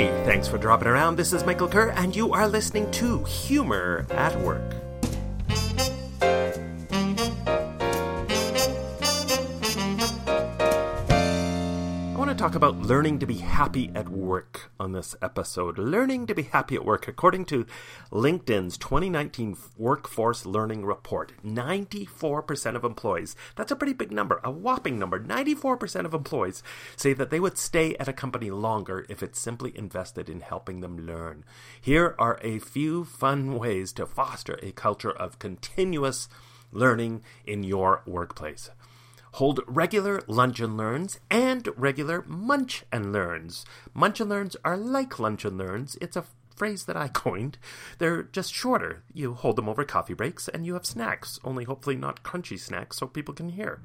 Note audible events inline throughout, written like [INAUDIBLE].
Hey, thanks for dropping around. This is Michael Kerr, and you are listening to Humor at Work. Talk about learning to be happy at work on this episode. Learning to be happy at work. According to LinkedIn's 2019 Workforce Learning Report, 94% of employees, that's a pretty big number, a whopping number, 94% of employees say that they would stay at a company longer if it simply invested in helping them learn. Here are a few fun ways to foster a culture of continuous learning in your workplace hold regular lunch and learns and regular munch and learns. Munch and learns are like lunch and learns. It's a phrase that I [LAUGHS] coined. They're just shorter. You hold them over coffee breaks and you have snacks, only hopefully not crunchy snacks so people can hear.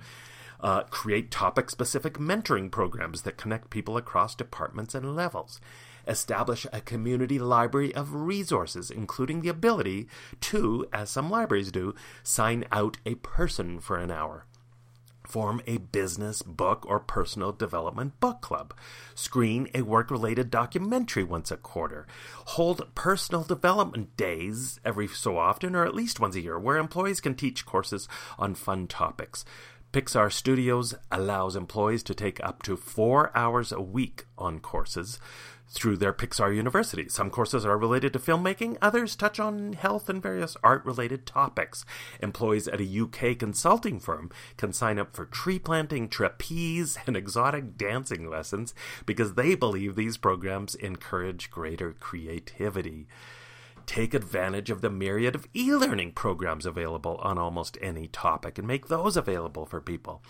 Uh, create topic specific mentoring programs that connect people across departments and levels. Establish a community library of resources, including the ability to, as some libraries do, sign out a person for an hour. Form a business, book, or personal development book club. Screen a work related documentary once a quarter. Hold personal development days every so often, or at least once a year, where employees can teach courses on fun topics. Pixar Studios allows employees to take up to four hours a week on courses through their Pixar University. Some courses are related to filmmaking, others touch on health and various art related topics. Employees at a UK consulting firm can sign up for tree planting, trapeze, [LAUGHS] and exotic dancing lessons because they believe these programs encourage greater creativity. Take advantage of the myriad of e learning programs available on almost any topic and make those available for people.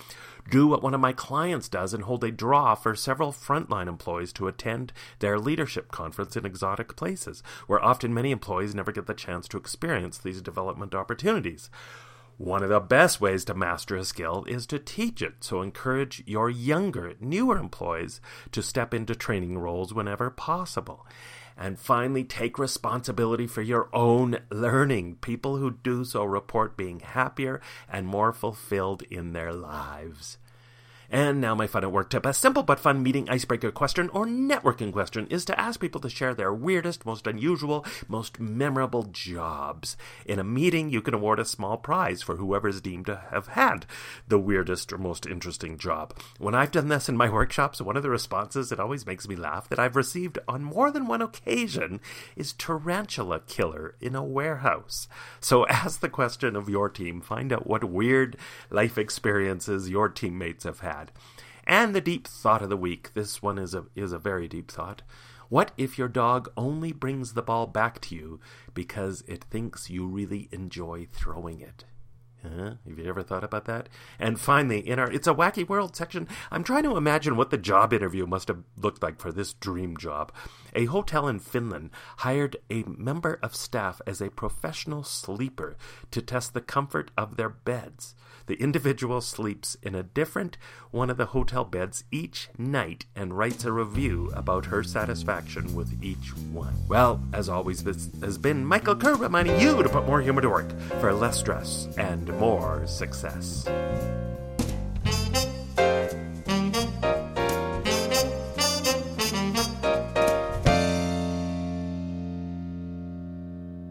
Do what one of my clients does and hold a draw for several frontline employees to attend their leadership conference in exotic places, where often many employees never get the chance to experience these development opportunities. One of the best ways to master a skill is to teach it, so encourage your younger, newer employees to step into training roles whenever possible. And finally, take responsibility for your own learning. People who do so report being happier and more fulfilled in their lives. And now, my fun at work tip. A simple but fun meeting icebreaker question or networking question is to ask people to share their weirdest, most unusual, most memorable jobs. In a meeting, you can award a small prize for whoever is deemed to have had the weirdest or most interesting job. When I've done this in my workshops, one of the responses that always makes me laugh that I've received on more than one occasion is tarantula killer in a warehouse. So [LAUGHS] ask the question of your team. Find out what weird life experiences your teammates have had And the deep thought of the week. This one is a is a very deep thought. What if your dog only brings the ball back to you because it thinks you really enjoy throwing it? Huh? Have you ever thought about that? And finally, in our It's a Wacky World section, I'm trying to imagine what the job interview must have looked like for this dream job. A hotel in Finland hired a member of staff as a professional sleeper to test the comfort of their beds. The individual sleeps in a different one of the hotel beds each night and writes a review about her satisfaction with each one. Well, as always, this has been Michael Kerr reminding you to put more humor to work for less stress and more success.